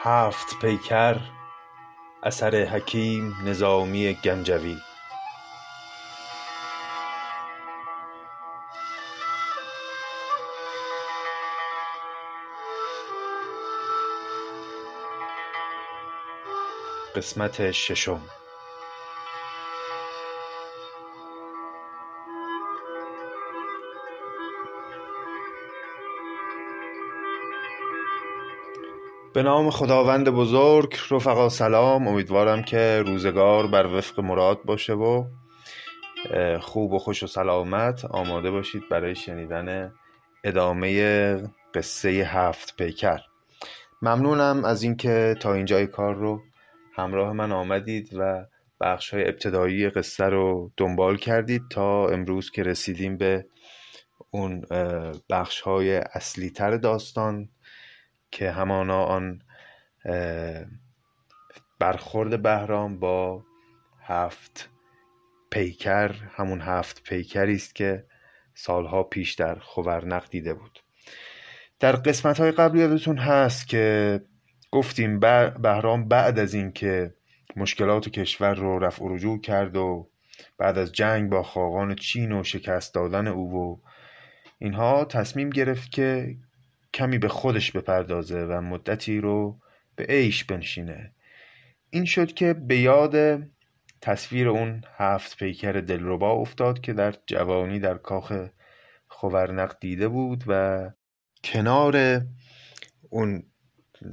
هفت پیکر اثر حکیم نظامی گنجوی. قسمت ششم. به نام خداوند بزرگ رفقا سلام. امیدوارم که روزگار بر وفق مراد باشه و خوب و خوش و سلامت آماده باشید برای شنیدن ادامه قصه هفت پیکر. ممنونم از اینکه تا اینجای کار رو همراه من آمدید و بخش های ابتدایی قصه رو دنبال کردید تا امروز که رسیدیم به اون بخش های اصلی تر داستان که همانا آن برخورد بهرام با هفت پیکر همون هفت پیکری است که سالها پیش در خورنق دیده بود. در قسمت های قبل یادتون هست که گفتیم بهرام بعد از اینکه مشکلات کشور رو رفع و رجوع کرد و بعد از جنگ با خاقان چین و شکست دادن او و اینها تصمیم گرفت که کمی به خودش بپردازه و مدتی رو به عیش بنشینه. این شد که به یاد تصویر اون هفت پیکر دلربا افتاد که در جوانی در کاخ خورنق دیده بود و کنار اون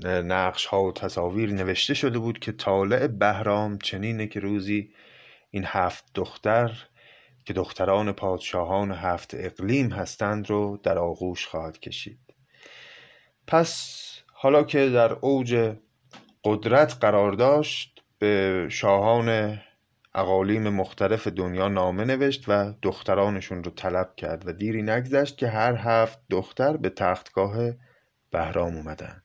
نقش ها و تصاویر نوشته شده بود که طالع بهرام چنینه که روزی این هفت دختر که دختران پادشاهان هفت اقلیم هستند رو در آغوش خواهد کشید. پس حالا که در اوج قدرت قرار داشت به شاهان اقالیم مختلف دنیا نامه نوشت و دخترانشون رو طلب کرد و دیری نگذشت که هر هفت دختر به تختگاه بهرام اومدن.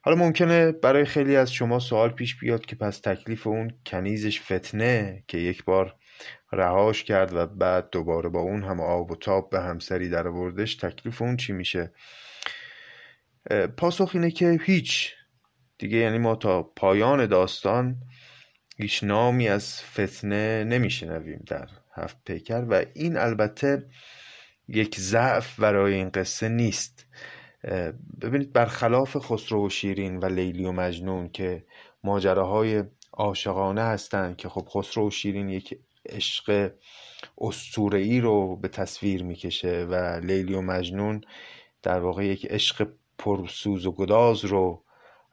حالا ممکنه برای خیلی از شما سوال پیش بیاد که پس تکلیف اون کنیزش فتنه که یک بار رهاش کرد و بعد دوباره با اون هم آب و تاب به همسری در تکلیف اون چی میشه؟ پاسخ اینه که هیچ. دیگه یعنی ما تا پایان داستان هیچ نامی از فتنه نمیشنویم در هفت پیکر و این البته یک ضعف برای این قصه نیست. ببینید برخلاف خسرو و شیرین و لیلی و مجنون که ماجراهای عاشقانه هستند که خب خسرو و شیرین یک عشق ای رو به تصویر می‌کشه و لیلی و مجنون در واقع یک عشق پرسوز و گداز رو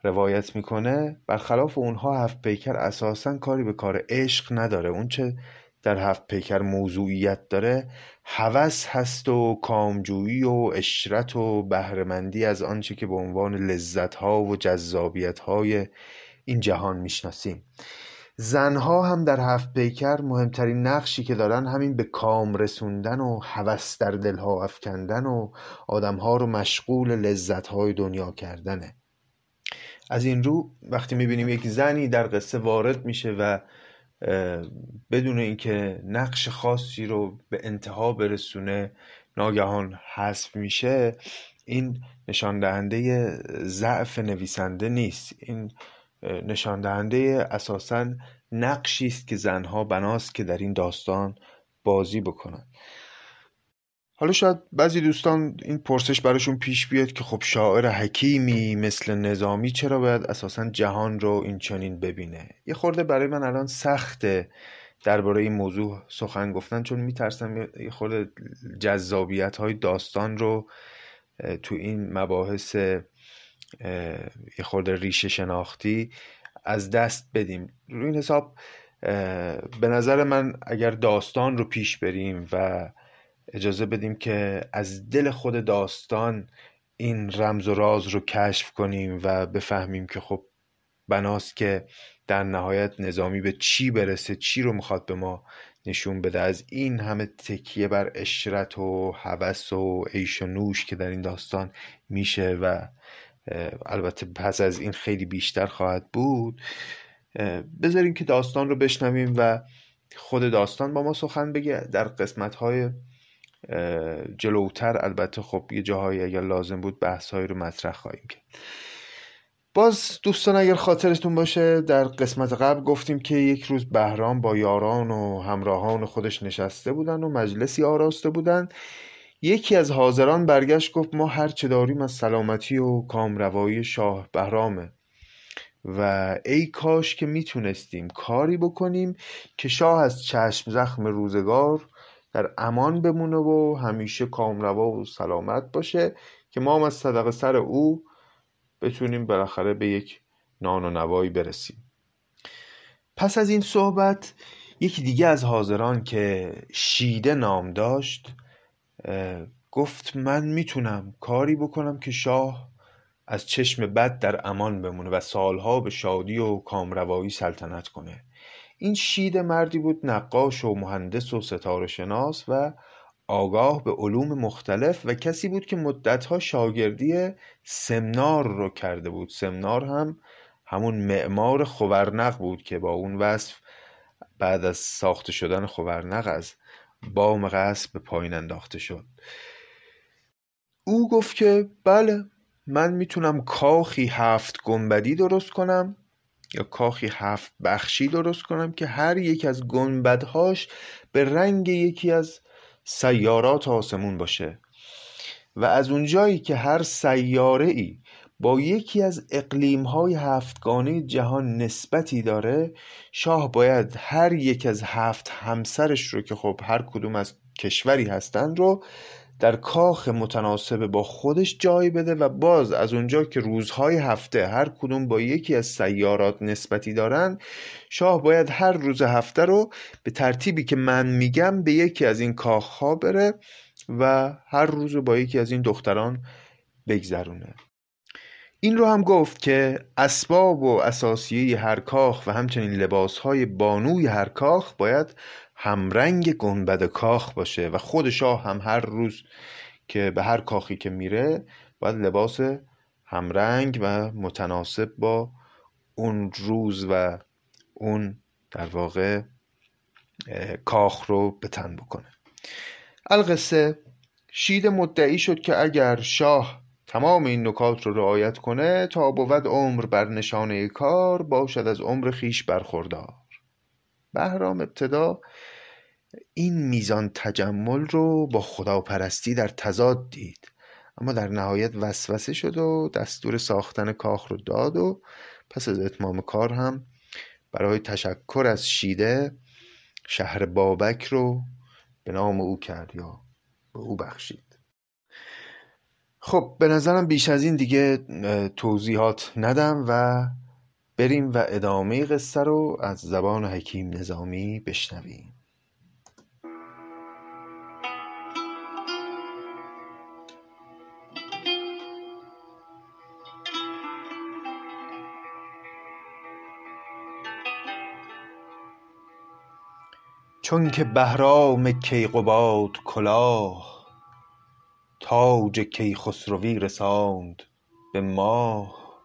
روایت می‌کنه. برخلاف اونها هفت پیکر اساسا کاری به کار عشق نداره. اون چه در هفت پیکر موضوعیت داره هوس هست و کامجویی و اشرت و بهرهمندی از آنچه که به عنوان لذت ها و جذابیت های این جهان می‌شناسیم. زنها هم در هفت پیکر مهمترین نقشی که دارن همین به کام رسوندن و هوس در دلها افکندن و آدمها رو مشغول لذتهای دنیا کردنه. از این رو وقتی می‌بینیم یک زنی در قصه وارد میشه و بدون اینکه نقش خاصی رو به انتها برسونه ناگهان حذف میشه این نشان دهنده ضعف نویسنده نیست. این نشان دهنده اساسا نقشی است که زنها بناست که در این داستان بازی بکنن حالا شاید بعضی دوستان این پرسش براشون پیش بیاد که خب شاعر حکیمی مثل نظامی چرا باید اساسا جهان رو این چنین ببینه؟ یه خورده برای من الان سخته درباره این موضوع سخن گفتن چون میترسم یه خورده جذابیت های داستان رو تو این مباحث یه خورده ریشه شناختی از دست بدیم. روی این حساب به نظر من اگر داستان رو پیش بریم و اجازه بدیم که از دل خود داستان این رمز و راز رو کشف کنیم و بفهمیم که خب بناست که در نهایت نظامی به چی برسه چی رو می‌خواد به ما نشون بده. از این همه تکیه بر اشرت و هوس و عیش و نوش که در این داستان میشه و البته پس از این خیلی بیشتر خواهد بود. بذاریم که داستان رو بشنویم و خود داستان با ما سخن بگه. در قسمت های جلوتر البته خب یه جاهایی اگر لازم بود بحث رو مطرح خواهیم کرد. باز دوستان اگر خاطرتون باشه در قسمت قبل گفتیم که یک روز بهرام با یاران و همراهان خودش نشسته بودن و مجلسی آراسته بودن. یکی از حاضران برگشت گفت ما هر چه داریم از سلامتی و کامروایی شاه بهرامه. و ای کاش که می‌تونستیم کاری بکنیم که شاه از چشم زخم روزگار در امان بمونه و همیشه کامروا و سلامت باشه که ما هم از صدق سر او بتونیم بالاخره به یک نان و نوایی برسیم. پس از این صحبت یکی دیگه از حاضران که شیده نام داشت گفت من می‌تونم کاری بکنم که شاه از چشم بد در امان بمونه و سالها به شادی و کامروایی سلطنت کنه. این شید مردی بود نقاش و مهندس و ستاره شناس و آگاه به علوم مختلف و کسی بود که مدتها شاگردی سمنار رو کرده بود. سمنار هم همون معمار خورنق بود که با اون وصف بعد از ساخته شدن خورنق از بام قصد به پایین انداخته شد. او گفت که بله من می‌تونم کاخی هفت گنبدی درست کنم یا کاخی هفت بخشی درست کنم که هر یک از گنبدهاش به رنگ یکی از سیارات آسمون باشه. و از اونجایی که هر سیاره ای با یکی از اقلیم های هفتگانه جهان نسبتی داره شاه باید هر یک از هفت همسرش رو که خب هر کدوم از کشوری هستن رو در کاخ متناسب با خودش جای بده و باز از اونجا که روزهای هفته هر کدوم با یکی از سیارات نسبتی دارن شاه باید هر روز هفته رو به ترتیبی که من میگم به یکی از این کاخها بره و هر روز با یکی از این دختران بگذرونه. این رو هم گفت که اسباب و اساسیه هر کاخ و همچنین لباسهای بانوی هر کاخ باید همرنگ گنبد کاخ باشه و خود شاه هم هر روز که به هر کاخی که میره باید لباس همرنگ و متناسب با اون روز و اون در واقع کاخ رو به بکنه. القصه شید مدعی شد که اگر شاه تمام این نکات رو رعایت کنه تا بود عمر بر نشانه کار باشد از عمر خیش برخوردار. بهرام ابتدا این میزان تجمل رو با خداپرستی در تضاد دید. اما در نهایت وسوسه شد و دستور ساختن کاخ رو داد و پس از اتمام کار هم برای تشکر از شیده شهر بابک رو به نام او کرد یا به او بخشید. خب به نظرم بیش از این دیگه توضیحات ندم و بریم و ادامه قصه رو از زبان حکیم نظامی بشنویم. چون که بهرام کیقباد کلاه تاج کیخسروی رساند به ماه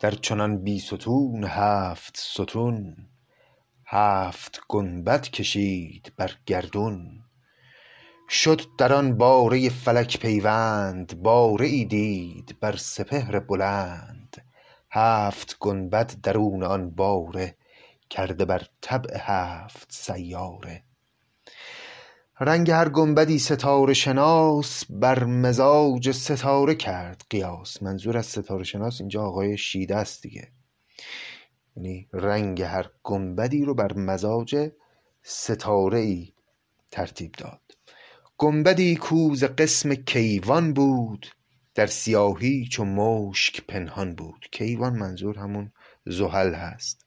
در چنان بیستون هفت ستون هفت گنبد کشید بر گردون. شد در آن باره فلک پیوند باره ای دید بر سپهر بلند. هفت گنبد درون آن باره کرده بر طبع هفت سیاره. رنگ هر گنبدی ستاره شناس بر مزاج ستاره کرد قیاس. منظور از ستاره شناس اینجا آقای شیده است دیگه. یعنی رنگ هر گنبدی رو بر مزاج ستاره ای ترتیب داد. گنبدی کوز قسم کیوان بود در سیاهی چو مشک پنهان بود. کیوان منظور همون زحل هست.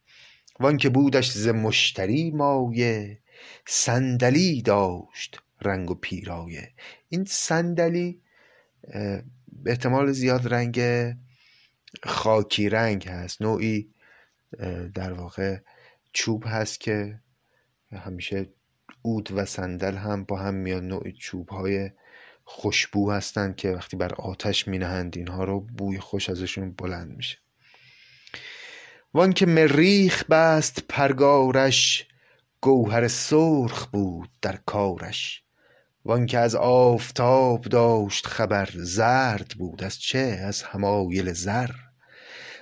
که بودش ز مشتری مایه صندلی داشت رنگ و پیرایه این صندلی به احتمال زیاد رنگ خاکی رنگ هست. نوعی در واقع چوب هست که همیشه اود و صندل هم با هم میاد نوعی چوب های خوشبو هستند که وقتی بر آتش می نهند اینها رو بوی خوش ازشون بلند میشه. وان که مریخ بست پرگارش گوهر سرخ بود در کارش وان که از آفتاب داشت خبر زرد بود از چه؟ از حمایل زر.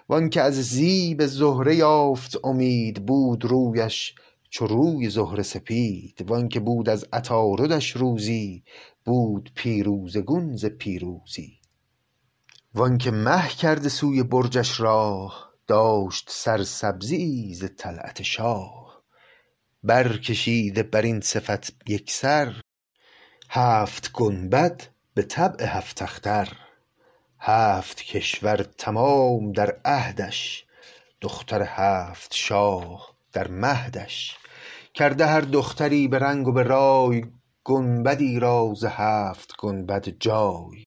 وآنکه از زیب زهره یافت امید بود رویش چو روی زهره سپید. وآنکه بود از عطاردش روزی بود پیروزه گون ز پیروزی. وآنکه مه کرده سوی برجش راه داشت سرسبزیی ز طلعت شاه. برکشیده بر این صفت یکسر هفت گنبد به طبع هفت اختر. هفت کشور تمام در عهدش دختر هفت شاه در مهدش. کرده هر دختری به رنگ و به رای گنبدی را هفت گنبد جای.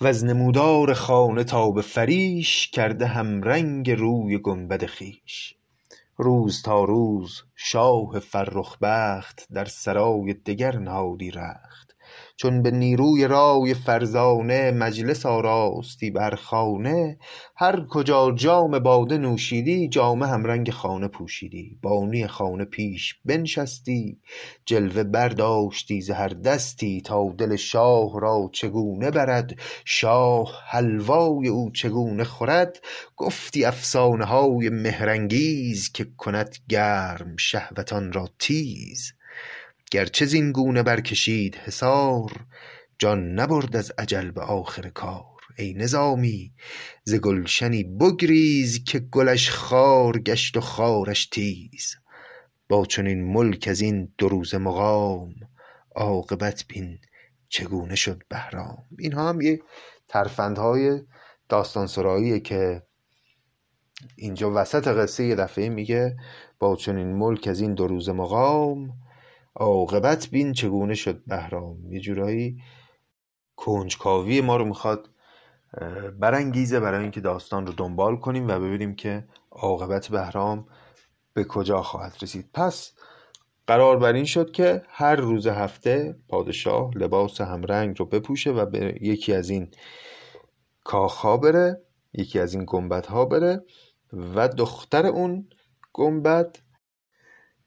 وز نمودار خانه تا به فریش کرده همرنگ روی گنبد خویش. روز تا روز شاه فرخ بخت در سرای دگر نهادی رخت. چون به نیروی رای فرزانه مجلس آراستی بر خانه هر کجا جام باده نوشیدی جامه همرنگ خانه پوشیدی. بانوی خانه پیش بنشستی جلوه برداشتی ز هر دستی تا دل شاه را چگونه برد. شاه حلوای او چگونه خورد؟ گفتی افسانه های که کند گرم شهوتان را تیز. گرچه زین گونه برکشید حصار جان نبرد از اجل به آخر کار. ای نظامی ز گلشنی بگریز که گلش خار گشت و خارش تیز. با چنین ملک از این دو روزه مقام عاقبت بین چگونه شد بهرام. اینها هم یه ترفندهای داستان سراییه که اینجا وسط قصه یه دفعه میگه با چنین ملک از این دو روزه مقام عاقبت بین چگونه شد بهرام؟ یه جورایی کنجکاوی ما رو می‌خواد برانگیزه برای اینکه داستان رو دنبال کنیم و ببینیم که عاقبت بهرام به کجا خواهد رسید. پس قرار بر این شد که هر روز هفته پادشاه لباس همرنگ رو بپوشه و به یکی از این کاخها بره یکی از این گنبدها بره و دختر اون گنبد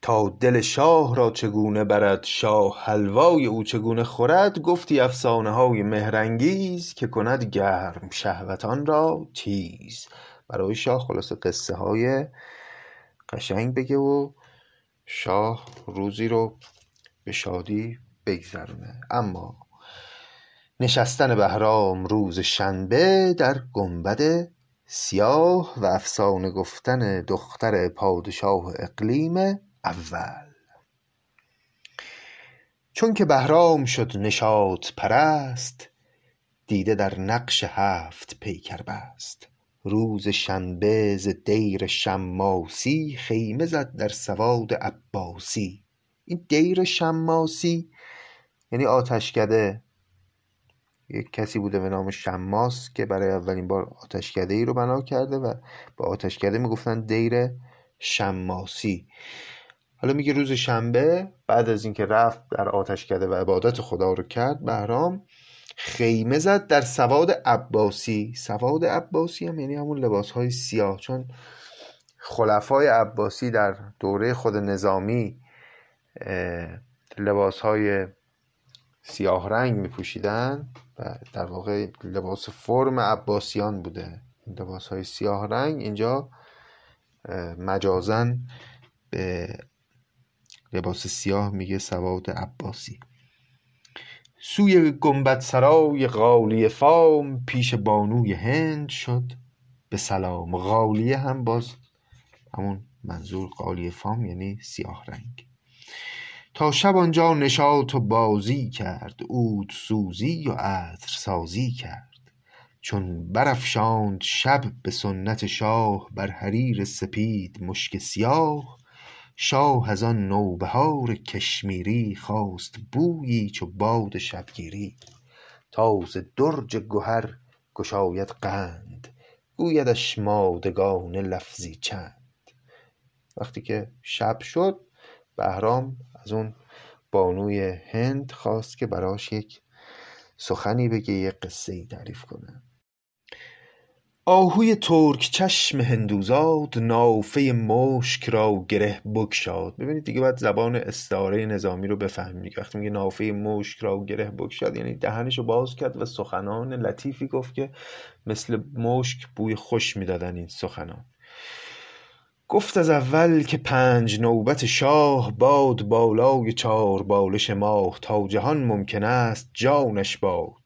تا دل شاه را چگونه برد شاه حلوای او چگونه خورد گفتی افسانه های مهر انگیز که کند گرم شهوتان را تیز. برای شاه خلاصه قصه های قشنگ بگه و شاه روزی رو به شادی بگذرونه. اما نشستن بهرام روز شنبه در گنبد سیاه و افسانه گفتن دختر پادشاه اقلیم اول. چون که بهرام شد نشاط پرست دیده در نقش هفت پیکر بست. روز شنبه ز دیر شماسی خیمه زد در سواد عباسی. این دیر شماسی یعنی آتشکده. یک کسی بوده به نام شماس که برای اولین بار آتشکده ای رو بنا کرده و با آتشکده می‌گفتن دیر شماسی. حالا میگه روز شنبه بعد از اینکه رفت در آتشکده و عبادت خدا رو کرد بهرام خیمه زد در سواد عباسی. سواد عباسی هم یعنی همون لباس های سیاه چون خلفای عباسی در دوره خود نظامی لباس های سیاه رنگ می پوشیدن و در واقع لباس فرم عباسیان بوده. لباس های سیاه رنگ اینجا مجازن به لباس سیاه میگه سواد عباسی. سوی گنبد سرای غالیه فام پیش بانوی هند شد. به سلام غالیه هم باز همون منظور غالیه فام یعنی سیاه رنگ. تا شب آنجا نشاط و بازی کرد عود سوزی و عطر سازی کرد. چون برافشاند شب به سنت شاه بر حریر سپید مشک سیاه شاه از آن نوبهار کشمیری خواست بویی چو باد شبگیری. تا درج گهر گشاید قند گویدش مادگان لفظی چند. وقتی که شب شد بهرام از اون بانوی هند خواست که براش یک سخنی بگه یه قصه ای تعریف کنه. آهوی ترک چشم هندوزاد نافه مشک را گره بگشاد. ببینید دیگه باید زبان استعاره نظامی رو بفهمید وقتی میگه نافه مشک را گره بگشاد یعنی دهنش رو باز کرد و سخنان لطیفی گفت که مثل مشک بوی خوش می‌دادن این سخنان. گفت از اول که پنج نوبت شاه باد بالای چار بالش ماه. تا جهان ممکن است جانش باد.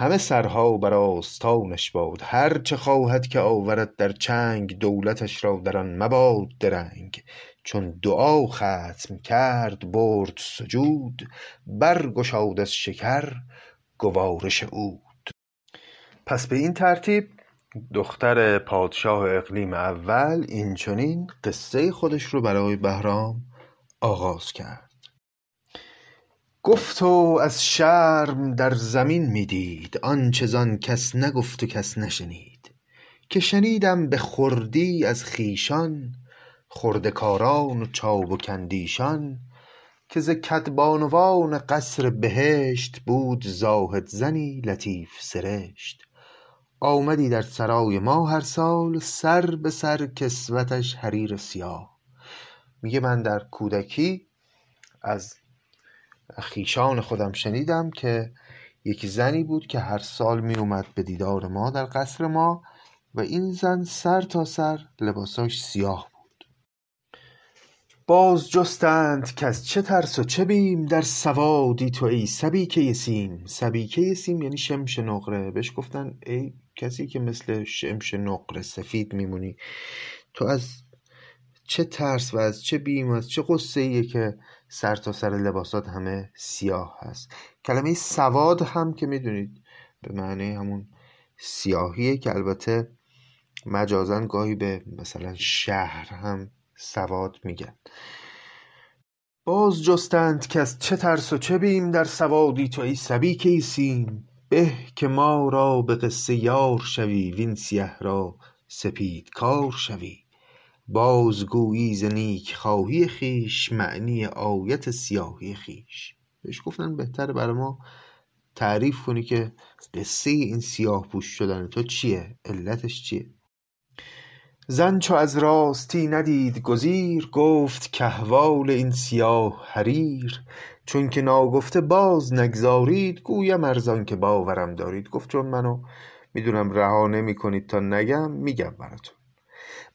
همه سرها بر آستانش باد. هر چه خواهد که آورد در چنگ دولتش را در آن مباد درنگ. چون دعا ختم کرد برد سجود. برگشاد از شکر گوارش عود. پس به این ترتیب دختر پادشاه اقلیم اول اینچنین قصه خودش رو برای بهرام آغاز کرد. گفت و از شرم در زمین می دید. آنچه زان کس نگفت و کس نشنید. که شنیدم به خردی از خویشان خرده کاران و چابک که ز کدبانوان قصر بهشت بود زاهد زنی لطیف سرشت. آمدی در سرای ما هر سال سر به سر کسوتش حریر سیاه. میگه من در کودکی از خویشان خودم شنیدم که یک زنی بود که هر سال می اومد به دیدار ما در قصر ما و این زن سر تا سر لباساش سیاه بود. باز جستند کز چه ترس و چه بیم در سوادی تو ای سبیکه سیم. سبیکه سیم یعنی شمش نقره. بهش گفتن ای کسی که مثل شمش نقره سفید میمونی. تو از چه ترس و از چه بیم و از چه قصه ایه که سر تا سر لباسات همه سیاه هست. کلمه سواد هم که می‌دونید به معنی همون سیاهیه که البته مجازن گاهی به مثلا شهر هم سواد میگن. باز جستند که از چه ترس و چه بیم در سوادی تو ای سبیکه سیم به که ما را به قصه یار شوی وین سیه را سپید کار شوی. بازگویی ز نیک خواهی خویش معنی آیت سیاهی خویش. بهش گفتن بهتره برای ما تعریف کنی که قصه این سیاه پوش شدن تو چیه؟ علتش چیه؟ زن چو از راستی ندید گزیر گفت کاحوال این سیاه حریر. چون که ناگفته باز نگذارید گویم ار زانکه باورم دارید. گفت چون منو می‌دونم رها نمی‌کنید تا نگم میگم براتون.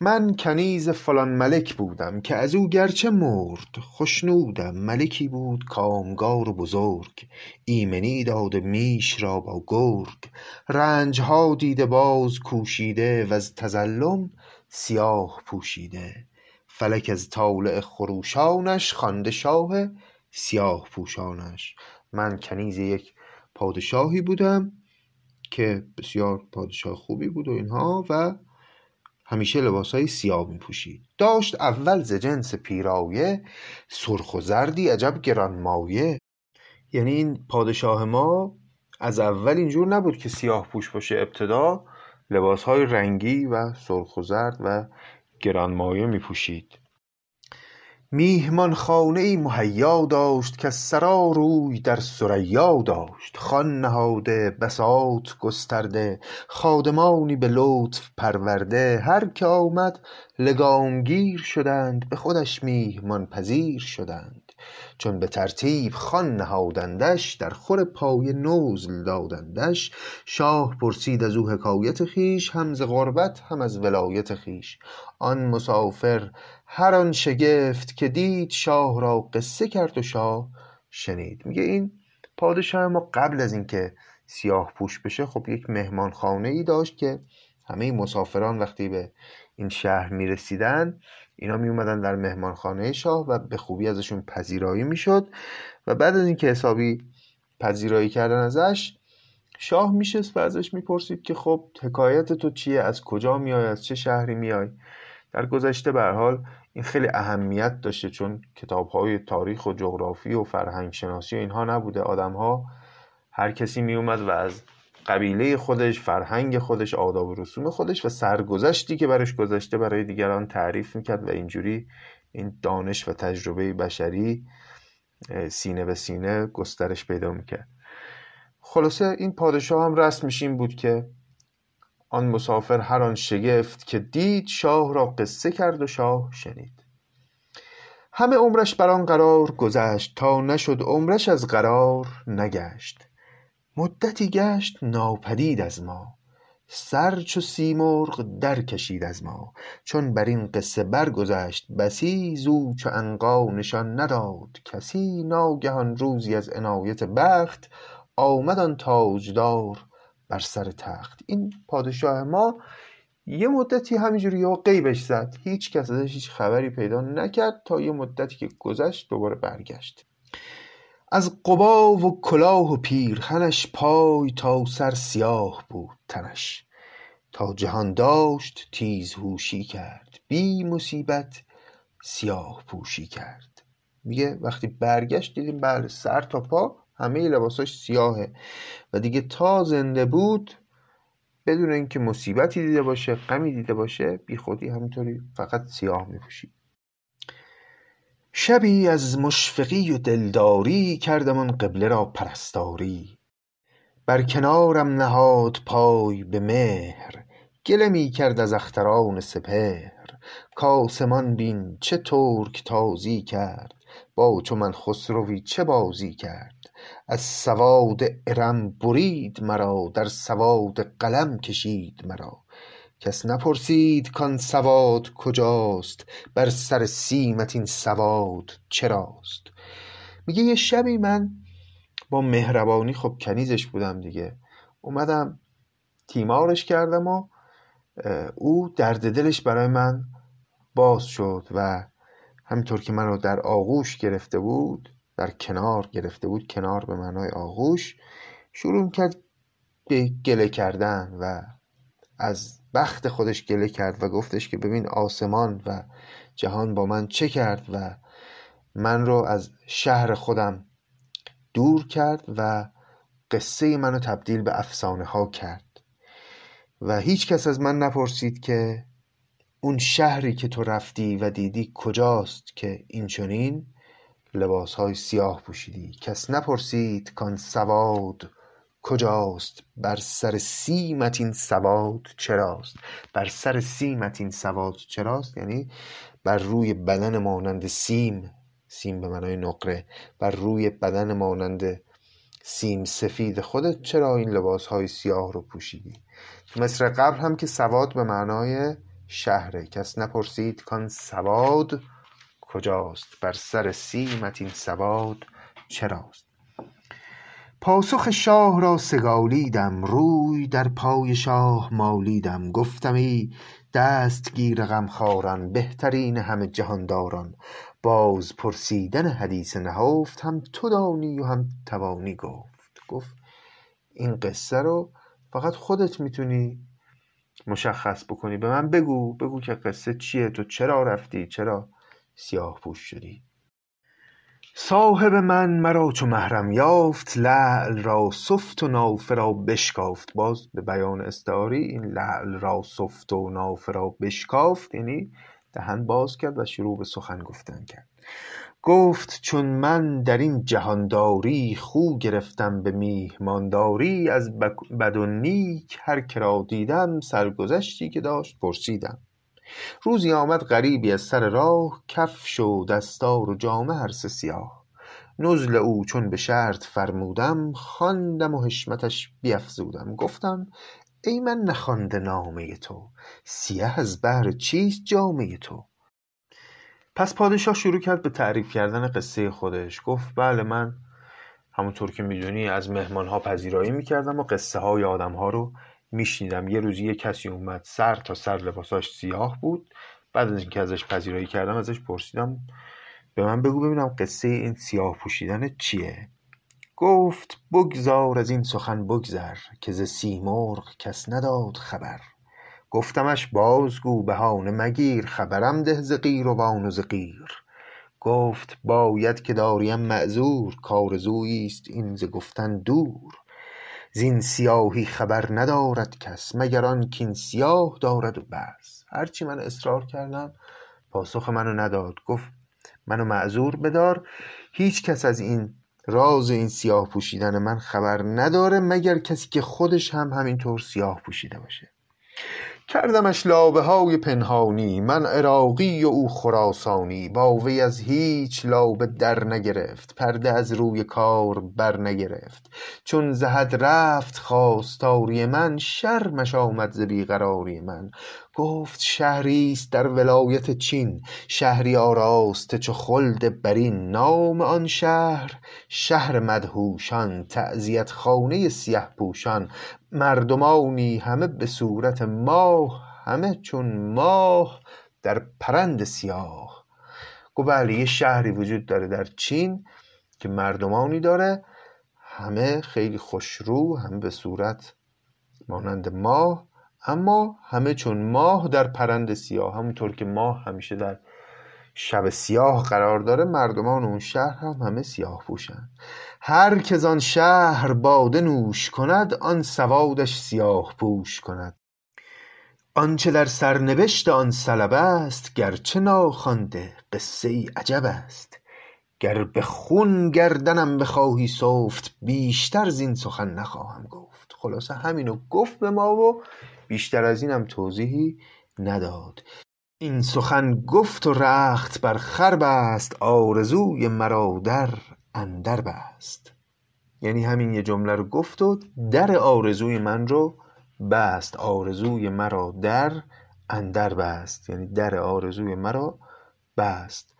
من کنیز فلان ملک بودم که ازو گرچه مرد خشنودم. ملکی بود کامگار و بزرگ. ایمنی داده میش را با گرگ. رنجها دیده باز کوشیده وز تظلم سیاه پوشیده. فلک از طالع خروشانش خوانده شاه سیاه پوشانش. من کنیز یک پادشاهی بودم که بسیار پادشاه خوبی بود و اینها و همیشه لباسهای سیاه می پوشید داشت اول ز جنس پیرایه سرخ و زردی عجب گرانمایه یعنی این پادشاه ما از اول اینجور نبود که سیاه پوش باشه ابتدا لباسهای رنگی و سرخ و زرد و گرانمایه می پوشید میهمانخانه ای مهیا داشت کز سرا روی در ثریا داشت. خوان نهاده بساط گسترده خادمانی به لطف پرورده. هر که آمد لگام گیر شدند به خودش میهمان پذیر شدند. چون به ترتیب خوان نهادندش در خور پایه نزل دادندش. شاه پرسید ازو حکایت خویش هم ز غربت هم از ولایت خویش. آن مسافر هر آن شگفت که دید شاه را قصه کرد و شاه شنید. میگه این پادشاه ما قبل از اینکه سیاه پوش بشه خب یک مهمانخانه ای داشت که همه مسافران وقتی به این شهر می‌رسیدن اینا می اومدن در مهمانخانه شاه و به خوبی ازشون پذیرایی می‌شد و بعد از اینکه حسابی پذیرایی کردن ازش شاه میشست و ازش می‌پرسید که خب حکایت تو چیه؟ از کجا میای از چه شهری میای در گذشته به حال این خیلی اهمیت داشته چون کتاب های تاریخ و جغرافی و فرهنگ شناسی و اینها نبوده. آدم ها هر کسی می اومد و از قبیله خودش فرهنگ خودش آداب و رسوم خودش و سرگذشتی که برش گذشته برای دیگران تعریف می‌کرد و اینجوری این دانش و تجربه بشری سینه به سینه گسترش پیدا می‌کرد. خلاصه این پادشاه هم رسمش این بود که آن مسافر هر آن شگفت که دید شاه را قصه کرد و شاه شنید. همه عمرش بر آن قرار گذشت تا نشد عمرش از قرار نگشت. مدتی گشت ناپدید از ما سر چو سیمرغ در کشید از ما. چون بر این قصه برگذشت بسی زو چو عنقا نشان نداد. کسی ناگهان روزی از عنایت بخت آمد آن تاجدار. بر سر تخت. این پادشاه ما یه مدتی همینجوری یا غیبش زد. هیچ کس ازش هیچ خبری پیدا نکرد تا یه مدتی که گذشت دوباره برگشت. از قبا و کلاه و پیرهنش پای تا سر سیاه بود تنش. تا جهان داشت تیز هوشی کرد. بی مصیبت سیاه پوشی کرد. میگه وقتی برگشت دیدیم بله سر تا پا همه لباساش سیاهه. و دیگه تا زنده بود بدون اینکه مصیبتی دیده باشه غمی دیده باشه بی خودی همینطوری فقط سیاه میپوشید شبی از مشفقی و دلداری کردم آن قبله را پرستاری. بر کنارم نهاد پای به مهر گله می کرد از اختران سپهر. کاسمان بین چه ترک تازی کرد با چو من خسروی چه بازی کرد. از سواد ارم برید مرا در سواد قلم کشید مرا. کس نپرسید کان سواد کجاست بر سر سیمت این سواد چراست. میگه یه شبی من با مهربانی خب کنیزش بودم دیگه اومدم تیمارش کردم و او درد دلش برای من باز شد و همینطور که منو در آغوش گرفته بود در کنار گرفته بود کنار به معنای آغوش. شروع کرد به گله کردن و از بخت خودش گله کرد و گفتش که ببین آسمان و جهان با من چه کرد و من رو از شهر خودم دور کرد و قصه منو تبدیل به افسانه ها کرد. و هیچ کس از من نپرسید که اون شهری که تو رفتی و دیدی کجاست که این چنین های سیاه پوشیدی. کس نپرسید کان سواد کجاست؟ بر سر سیمت این سواد چراست؟ بر سر سیمت این سواد چراست؟ یعنی بر روی بدن مانند سیم. سیم به معنای نقره. بر روی بدن مانند سیم. سفید. خودت چرا این لباس های سیاه رو پوشیدی؟ مثل قبل هم که سواد به معنای شهره. کس نپرسید کان سواد کجاست بر سر سیمت این سواد چراست؟ پاسخ شاه را سگالیدم روی در پای شاه مالیدم. گفتمی دستگیر غمخواران بهترین همه جهانداران. باز پرسیدن حدیث نهفت هم تو دانی و هم توانی گفت. گفت این قصه رو فقط خودت می‌تونی مشخص بکنی. به من بگو بگو که قصه چیه تو چرا رفتی چرا؟ سیاه پوش شدی. صاحب من مرا چو محرم یافت لعل را سفت و نافه را بشکافت. باز به بیان استعاری این لعل را سفت و نافه را بشکافت یعنی دهن باز کرد و شروع به سخن گفتن کرد. گفت چون من در این جهانداری خو گرفتم به میهمانداری از بد و نیک هر که دیدم سرگذشتی که داشت پرسیدم. روزی آمد غریبی از سر راه کفش و دستار و جامه هر سه سیاه. نزل او چون به شرط فرمودم خواندم و حشمتش بیفزودم. گفتم ای من نخوانده نامه تو سیه از بهر چیست جامه تو؟ پس پادشاه شروع کرد به تعریف کردن قصه خودش. گفت بله من همونطور که می‌دونی از مهمان ها پذیرایی می‌کردم و قصه های آدم ها رو میشنیدم. یه روزی یه کسی اومد سر تا سر لباساش سیاه بود. بعد از اینکه ازش پذیرایی کردم ازش پرسیدم به من بگو ببینم قصه این سیاه پوشیدن چیه. گفت بگذار از این سخن بگذر که ز سیمرغ کس نداد خبر. گفتمش بازگو بهانه مگیر خبرم ده ز قیروان و ز قیر. گفت باید که داریم معذور کارزویی است این ز گفتن دور. زین سیاهی خبر ندارد کس مگر آن کین سیاه دارد و بس هرچی من اصرار کردم پاسخ منو نداد. گفت منو معذور بدار هیچ کس از این راز این سیاه پوشیدن من خبر نداره مگر کسی که خودش هم همینطور سیاه پوشیده باشه. کردمش لابه های پنهانی من عراقی و او خراسانی با وی از هیچ لابه در نگرفت پرده از روی کار بر نگرفت. چون ز حد رفت خواستاری من شرمش آمد ز بیقراری من. گفت شهریست در ولایت چین شهری آراسته چو خلد برین. نام آن شهر شهر مدهوشان تعزیت خانه سیه پوشان. مردمانی همه به صورت ماه همه چون ماه در پرند سیاه. گفت بله یه شهری وجود داره در چین که مردمانی داره. همه خیلی خوشرو همه به صورت مانند ماه اما همه چون ماه در پرند سیاه. همونطور که ماه همیشه در شب سیاه قرار داره مردمان اون شهر هم همه سیاه پوشن. هر که آن شهر باده نوش کند آن سوادش سیاه پوش کند. آنچه در سرنوشت آن سلب است گرچه ناخوانده قصه ای عجب است. گر به خون گردنم بخواهی سفت بیشتر زین سخن نخواهم گفت. خلاصه همینو گفت به ما و بیشتر از اینم توضیحی نداد. این سخن گفت و رخت بر خر بست آرزوی مرا در اندر بست یعنی همین یه جمله رو گفت و در آرزوی من رو بست. آرزوی مرا در اندر بست یعنی در آرزوی مرا بست.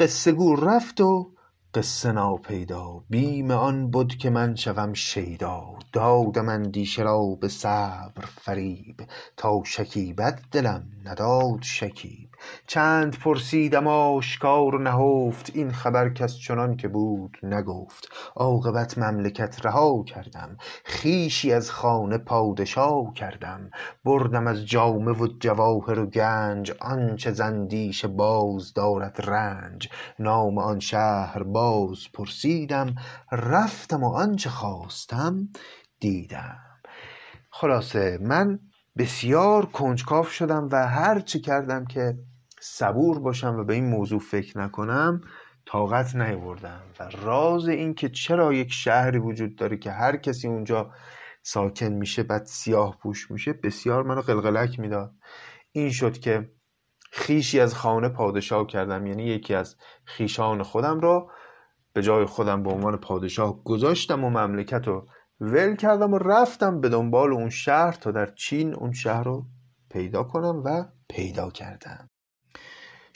قصه گو رفت و قصه ناپیدا. بیم آن بد که من شوم شیدا. دادم اندیشه را به صبر فریب. تا شکیبد دلم نداد شکیب. چند پرسیدم آشکار و نهفت این خبر کس چنان که بود نگفت. عاقبت مملکت رها کردم خویشی از خانه پادشا کردم. بردم از جامه و جواهر و گنج آنچه ز اندیشه باز دارد رنج. نام آن شهر باز پرسیدم رفتم و آنچه خواستم دیدم. خلاصه من بسیار کنجکاو شدم و هر چه کردم که صبور باشم و به این موضوع فکر نکنم طاقت نیاوردم و راز این که چرا یک شهری وجود داره که هر کسی اونجا ساکن میشه بعد سیاه پوش میشه بسیار منو قلقلک می‌داد. این شد که خیشی از خانه پادشاه کردم یعنی یکی از خیشان خودم را به جای خودم به عنوان پادشاه گذاشتم و مملکت رو ول کردم و رفتم به دنبال اون شهر تا در چین اون شهر رو پیدا کنم و پیدا کردم.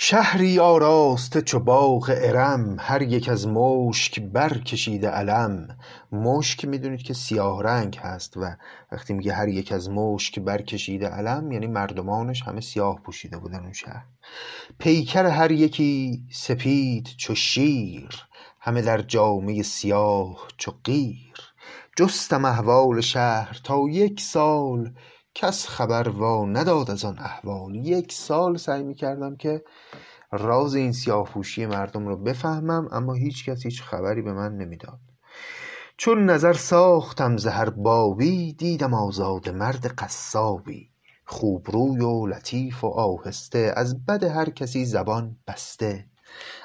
شهری آراسته چو باغ ارم هر یک از مشک برکشیده علم. مشک می‌دونید که سیاه رنگ هست و وقتی میگه هر یک از مشک برکشیده علم یعنی مردمانش همه سیاه پوشیده بودن اون شهر. پیکر هر یکی سپید چو شیر همه در جامه سیاه چو قیر. جستم احوال شهر تا یک سال کس خبر وا نداد از آن احوال. یک سال سعی می‌کردم که راز این سیاهپوشی مردم رو بفهمم اما هیچ کس هیچ خبری به من نمی‌داد. چون نظر ساختم ز هر بابی دیدم آزاده مرد قصابی. خوبروی و لطیف و آهسته از بد هر کسی زبان بسته.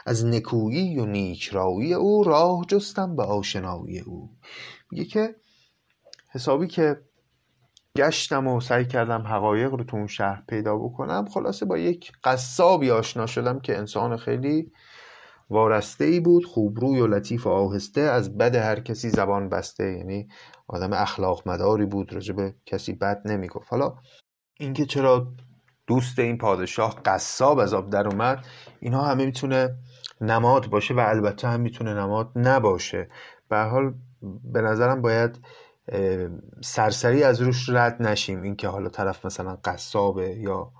از نکویی و نیکرایی او راه جستم به آشنایی او. میگه که حسابی که گشتم و سعی کردم حقایق رو تو اون شهر پیدا بکنم. خلاصه با یک قصابی آشنا شدم که انسان خیلی وارسته ای بود خوبروی و لطیف و آهسته. از بد هر کسی زبان بسته یعنی آدم اخلاق مداری بود راجع به کسی بد نمی‌گفت. حالا اینکه چرا دوست این پادشاه قصاب از آب در اومد اینها همه می‌تونه نماد باشه و البته هم می‌تونه نماد نباشه. به حال به نظرم باید سرسری از روش رد نشیم. اینکه حالا طرف مثلا قصابه یا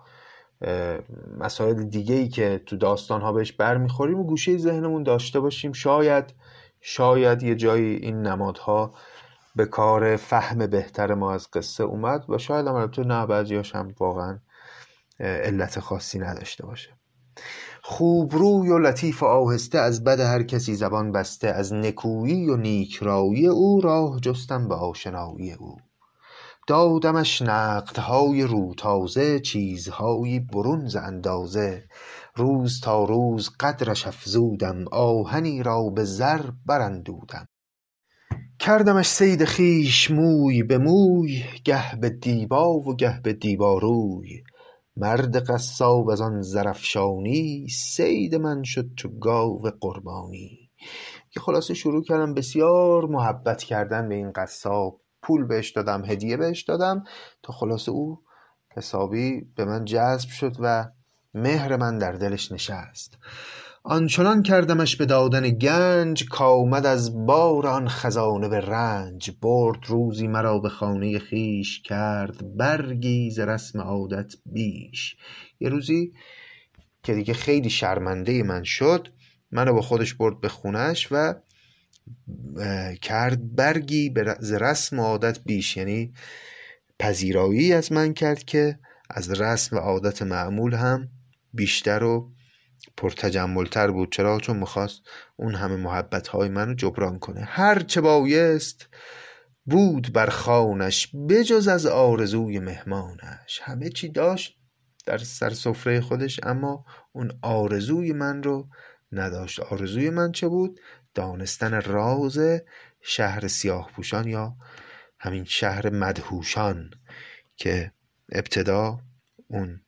مسائل دیگه ای که تو داستان ها بهش برمیخوریم و گوشه ذهنمون داشته باشیم. شاید شاید یه جایی این نمادها به کار فهم بهتر ما از قصه اومد و شاید هم البته نه بعضیاش هم واقعا علت خاصی نداشته باشه. خوبروی و لطیف و آهسته از بد هر کسی زبان بسته از نکویی و نیکرایی او راه جستم به آشنایی او. دادمش نقدهای روتازه چیزهایی برون ز اندازه. روز تا روز قدرش افزودم آهنی را به زر براندودم. کردمش صید خویش موی به موی گه به دیبا و گه به دیبا روی مرد قصاب از آن زرافشانی صید من شد چو گاو قربانی. که خلاصه شروع کردم بسیار محبت کردن به این قصاب. پول بهش دادم هدیه بهش دادم تا خلاصه او حسابی به من جذب شد و مهر من در دلش نشست. آنچنان کردمش به دادن گنج کآمد از بار آن خزانه به رنج برد روزی مرا به خانه خویش کرد برگی ز رسم عادت بیش. یه روزی که دیگه خیلی شرمنده من شد منو با خودش برد به خونش و کرد برگی ز رسم عادت بیش. یعنی پذیرایی از من کرد که از رسم و عادت معمول هم بیشتر و پرتجملتر بود. چرا؟ چون می‌خواست اون همه محبت های منو جبران کنه. هر چه بایست بود بر خانش بجز از آرزوی مهمانش. همه چی داشت در سر سفره خودش اما اون آرزوی من رو نداشت. آرزوی من چه بود؟ دانستن راز شهر سیاه پوشان یا همین شهر مدهوشان که ابتدا اون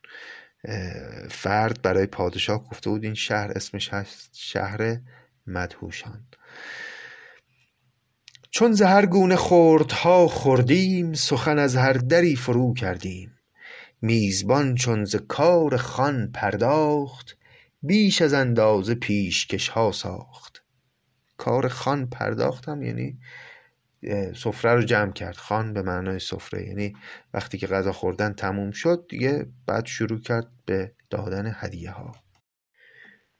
فرد برای پادشاه گفته بود این شهر اسمش هست شهر مدهوشان. چون ز هر گونه خوردها خوردیم سخن از هر دری فرو کردیم. میزبان چون ز کار خان پرداخت بیش از اندازه پیشکش ها ساخت. کار خان پرداختم یعنی سفره رو جمع کرد. خان به معنای سفره یعنی وقتی که غذا خوردن تموم شد دیگه بعد شروع کرد به دادن هدیه ها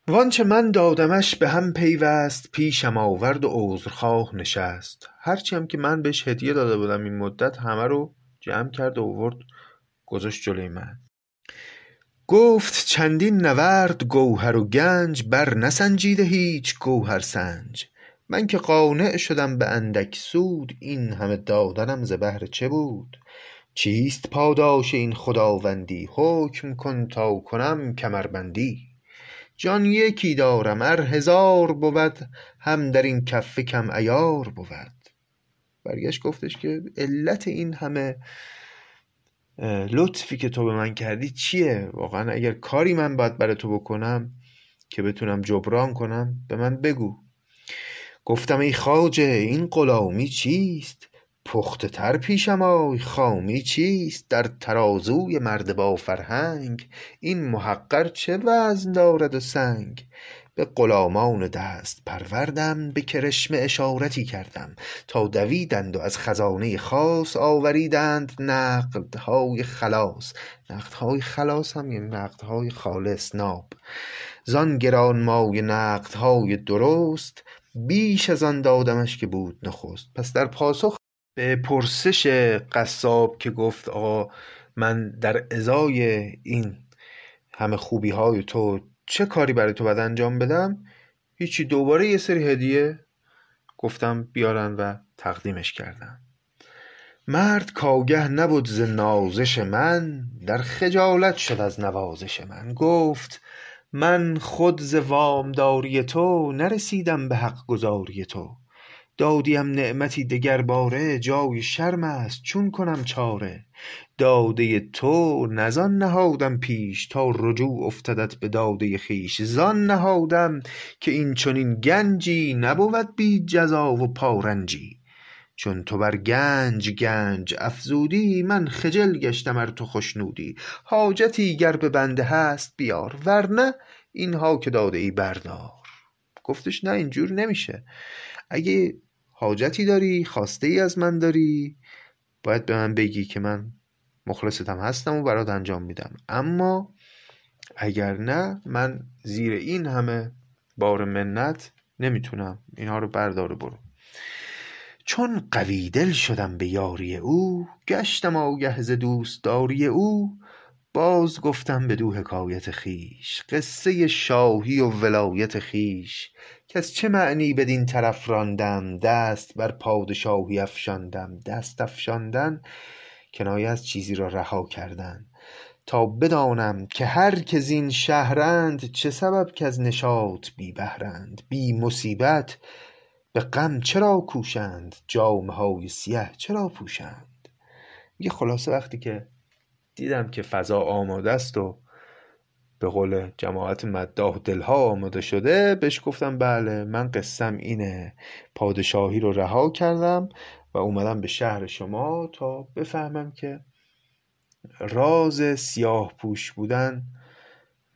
وانچه من دادمش به هم پیوست پیشم آورد و عذرخواه نشست. هرچی هم که من بهش هدیه داده بودم این مدت همه رو جمع کرد و آورد گذاشت جلوی من. گفت چندین نورد گوهر و گنج بر نسنجیده هیچ گوهر سنج. من که قانع شدم به اندک سود این همه دادنم ز بهر چه بود؟ چیست پاداش این خداوندی؟ حکم کن تا کنم کمربندی. جان یکی دارم ار هزار بود هم در این کفه کم عیار بود. برگشت گفتش که علت این همه لطفی که تو به من کردی چیه؟ واقعا اگر کاری من باید برای تو بکنم که بتونم جبران کنم به من بگو. گفتم ای خواجه این غلامی چیست؟ پخته تر پیشم آی خامی چیست؟ در ترازوی مرد با فرهنگ این محقر چه وزن دارد و سنگ؟ به غلامان دست پروردم به کرشمه اشارتی کردم. تا دویدند و از خزانه خاص آوریدند نقدهای خلاص. نقدهای خلاص هم یعنی نقدهای خالص ناب. زان گرانمایه نقدهای درست بیش از آن دادمش که بود نخست. پس در پاسخ به پرسش قصاب که گفت آقا من در ازای این همه خوبی های تو چه کاری برای تو باید انجام بدم؟ هیچی دوباره یه سری هدیه گفتم بیارن و تقدیمش کردم مرد کاگه نبود ز نازش من در خجالت شد از نوازش من. گفت من خود ز وامداری تو نرسیدم به حق گزاری تو. دادیم نعمتی دگرباره جای شرم است چون کنم چاره. داده تو نه نهادم پیش تا رجوع افتدت به داده خویش. زان نهادم که این چنین گنجی نبود بی جزا و پارنجی. چون تو بر گنج گنج افزودی من خجل گشتم ار تو خشنودی. حاجتی گر به بنده هست بیار ورنه اینها که داده ای بردار. گفتش نه اینجور نمیشه. اگه حاجتی داری خواسته ای از من داری باید به من بگی که من مخلصتم هستم و برات انجام میدم. اما اگر نه من زیر این همه بار منت نمی‌تونم. اینها رو بردار برو. چون قوی دل شدم به یاری او گشتم آگه ز دوستداری او. باز گفتم بدو حکایت خویش قصه شاهی و ولایت خویش. کز چه معنی بدین طرف راندم؟ دست بر پادشاهی افشاندم. دست افشاندن کنایه از چیزی را رها کردن. تا بدانم که هر که زین شهرند چه سبب کز نشاط بی بهرند بی مصیبت به غم چرا کوشند؟ جامه های سیه چرا پوشند؟ میگه خلاصه وقتی که دیدم که فضا آماده است و به قول جماعت مداح دلها آماده شده بهش گفتم بله من قسم اینه. پادشاهی رو رها کردم و اومدم به شهر شما تا بفهمم که راز سیاه پوش بودن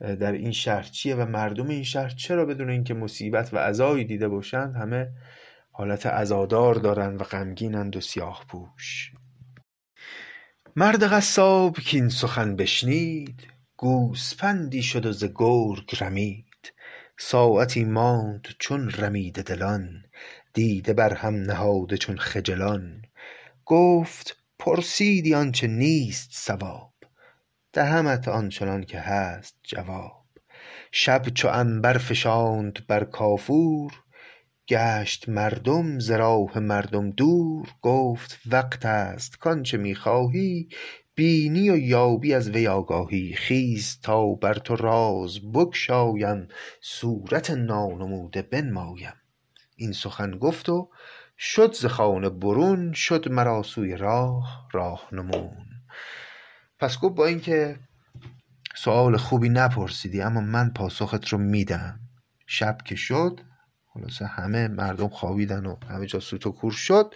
در این شهر چیه و مردم این شهر چرا بدون اینکه مصیبت و عزایی دیده باشند همه حالت عزادار دارند و غمگینند و سیاه پوش. مرد قصاب که این سخن بشنید گوسپندی شد و ز گرگ رمید. ساعتی ماند چون رمیده دلان دیده بر هم نهاده چون خجلان. گفت پرسیدی آنچه نیست صواب دهمت آنچنان که هست جواب. شب چو عنبر فشاند بر کافور گشت مردم ز راه مردم دور. گفت وقت است کآنچه می خواهی بینی و یابی از وی آگاهی. خیز تا بر تو راز بگشایم صورت نانموده بنمایم. این سخن گفت و شد ز خانه برون شد مرا سوی راه راهنمون پس گفت با اینکه سؤال خوبی نپرسیدی اما من پاسخت رو میدم. شب که شد خلاصه همه مردم خوابیدن و همه جا سوت و کور شد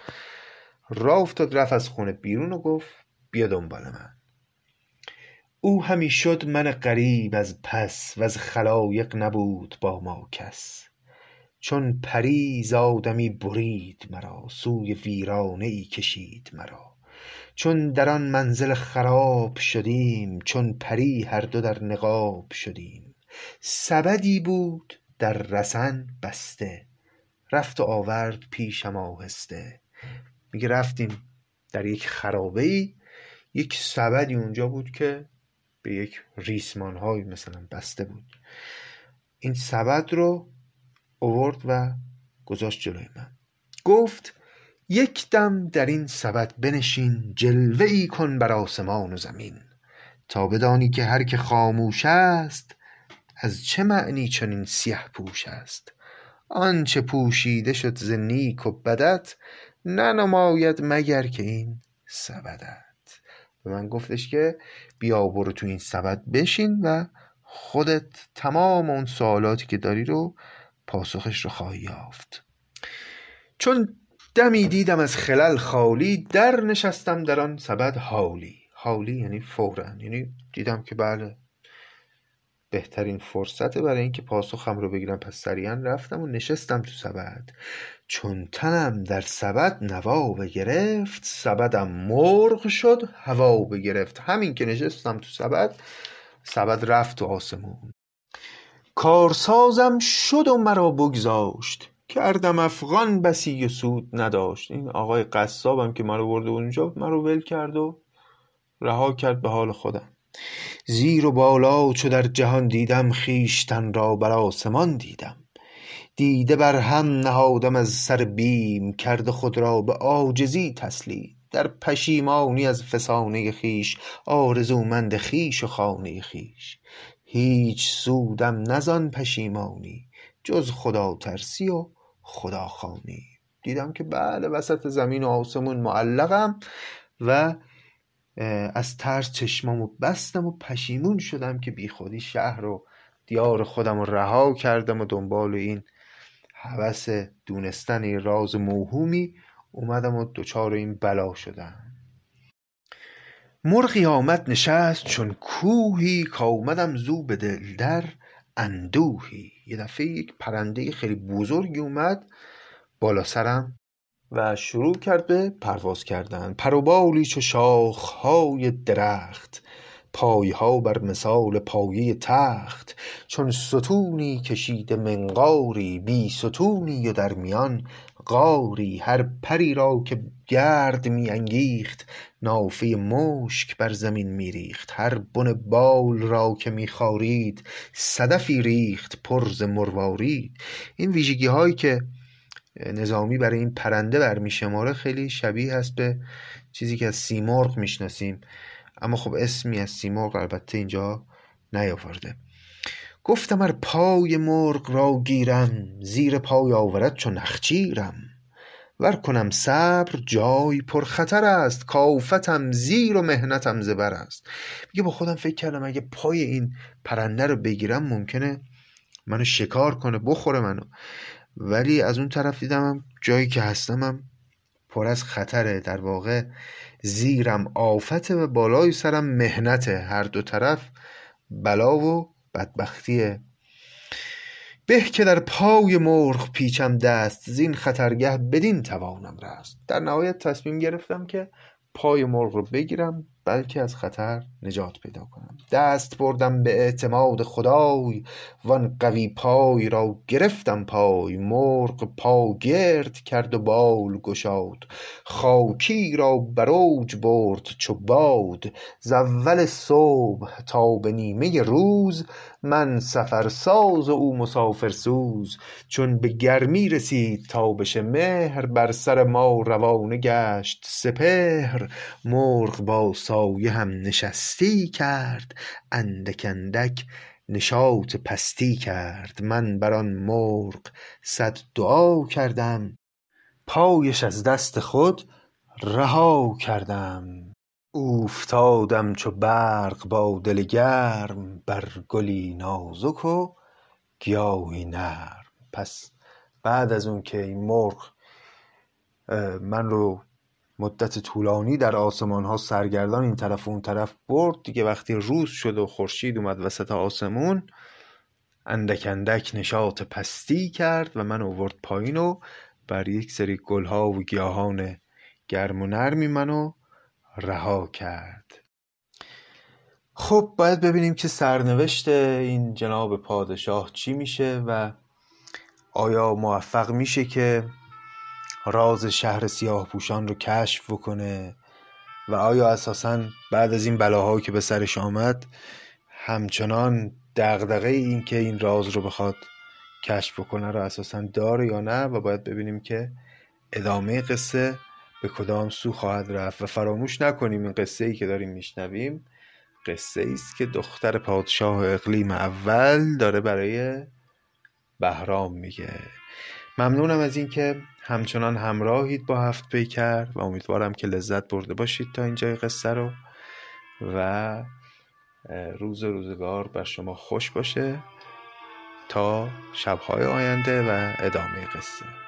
راه افتاد رفت از خونه بیرون و گفت بیا دنبال من. او همی شد من غریب از پس وز خلایق نبود با ما کس. چون پری ز آدمی برید مرا سوی ویرانه ای کشید مرا. چون در آن منزل خراب شدیم چون پری هر دو در نقاب شدیم. سبدی بود در رسن بسته رفت و آورد پیشم آهسته. میگه رفتیم در یک خرابه ای یک سبدی اونجا بود که به یک ریسمان های مثلا بسته بود. این سبد رو اوورد و گذاشت جلوی من. گفت یک دم در این سبد بنشین جلوه ای کن بر آسمان و زمین. تا بدانی که هر که خاموش است از چه معنی چنین سیه پوش است؟ آنچه پوشیده شد ز نیک و بدت ننماید مگر که این سبدت. به من گفتش که بیا برو تو این سبد بشین و خودت تمام اون سوالاتی که داری رو پاسخش رو خواهی یافت. چون دمی دیدم از خلل خالی در نشستم در آن سبد حالی. حالی یعنی فورا. یعنی دیدم که بله بهترین فرصته برای اینکه پاسخم رو بگیرم پس سریعا رفتم و نشستم تو سبد. چون تنم در سبد نوا بگرفت سبدم مرغ شد هوا بگرفت. همین که نشستم تو سبد سبد رفت تو آسمون. کارسازم شد و مرا بگذاشت. کردم افغان بسی و سود نداشت. این آقای قصابم که مرا برده اونجا مرا ول کرد و رها کرد به حال خودم. زیر و بالا چو در جهان دیدم خویشتن را بر آسمان دیدم. دیده بر هم نهادم از سر بیم کرده خود را به عاجزی تسلیم. در پشیمانی از فسانه خویش آرزومند خویش و خانه خویش. هیچ سودم نه زان پشیمانی جز خداترسی و خداخوانی دیدم که بله وسط زمین و آسمون معلقم و از ترس چشمامو بستم و پشیمون شدم که بیخودی شهر و دیار خودم رو رها کردم و دنبال این هوس دونستن این راز موهومی اومدم و دچار این بلا شدم. مرغی آمد نشست چون کوهی کآمدم زو به دل در اندوهی. یه دفعه یک پرنده خیلی بزرگی اومد بالا سرم و شروع کرد به پرواز کردن. پر و بالی چو شاخهای درخت پایها بر مثال پایه تخت. چون ستونی کشیده منقاری بی ستونی و در میان غاری هر پری را که گرد می انگیخت نافه مشک بر زمین می ریخت هر بن بال را که می خارید صدفی ریخت پر ز این ویژگی هایی که نظامی برای این پرنده برمی شماره خیلی شبیه هست به چیزی که از سیمرغ می‌شناسیم. اما خب اسمی از سیمرغ البته اینجا نیاورده. گفتم ار پای مرغ را گیرم زیر پای آورد چو نخچیرم. ور کنم صبر جای پر خطر است کافتم زیر و محنتم زبر است. میگه با خودم فکر کردم اگه پای این پرنده رو بگیرم ممکنه منو شکار کنه بخوره منو. ولی از اون طرف دیدم جایی که هستمم پر از خطره. در واقع زیرم آفته و بالای سرم مهنته هر دو طرف بلا و بدبختیه به که در پای مرغ پیچم دست زین خطرگه بدین توانم رست. در نهایت تصمیم گرفتم که پای مرغ رو بگیرم. بلکه از خطر نجات پیدا کنم. دست بردم به اعتماد خدای وان قوی پای را گرفتم پای. مرغ پا گرد کرد و بال گشاد. خاکی را بر اوج برد چو باد. ز اول صبح تا به نیمه روز من سفرساز و او مسافرسوز. چون به گرمی رسید تابش مهر بر سر ما روانه گشت سپهر. مرغ با سایه هم نشستی کرد اندک اندک نشاط پستی کرد. من بر آن مرغ صد دعا کردم پایش از دست خود رها کردم. اوفتادم چو برق با دل گرم بر گلی نازک و گیاهی نرم. پس بعد از اون که این مرغ من رو مدت طولانی در آسمان ها سرگردان این طرف و اون طرف برد. دیگه وقتی روز شد و خورشید اومد وسط آسمون اندک اندک نشاط پستی کرد و من اوورد پایین و بر یک سری گلها و گیاهان گرم و نرمی منو رها کرد. خب باید ببینیم که سرنوشت این جناب پادشاه چی میشه و آیا موفق میشه که راز شهر سیاه پوشان رو کشف بکنه و آیا اساسا بعد از این بلاهایی که به سرش آمد همچنان دغدغه این که این راز رو بخواد کشف بکنه رو اساسا داره یا نه و باید ببینیم که ادامه قصه به کدام سو خواهد رفت و فراموش نکنیم این قصه ای که داریم میشنویم. قصه ای است که دختر پادشاه اقلیم اول داره برای بهرام میگه. ممنونم از اینکه همچنان همراهید با هفت پیکر و امیدوارم که لذت برده باشید تا اینجای قصه رو و روز روزگار بر شما خوش باشه تا شبهای آینده و ادامه قصه.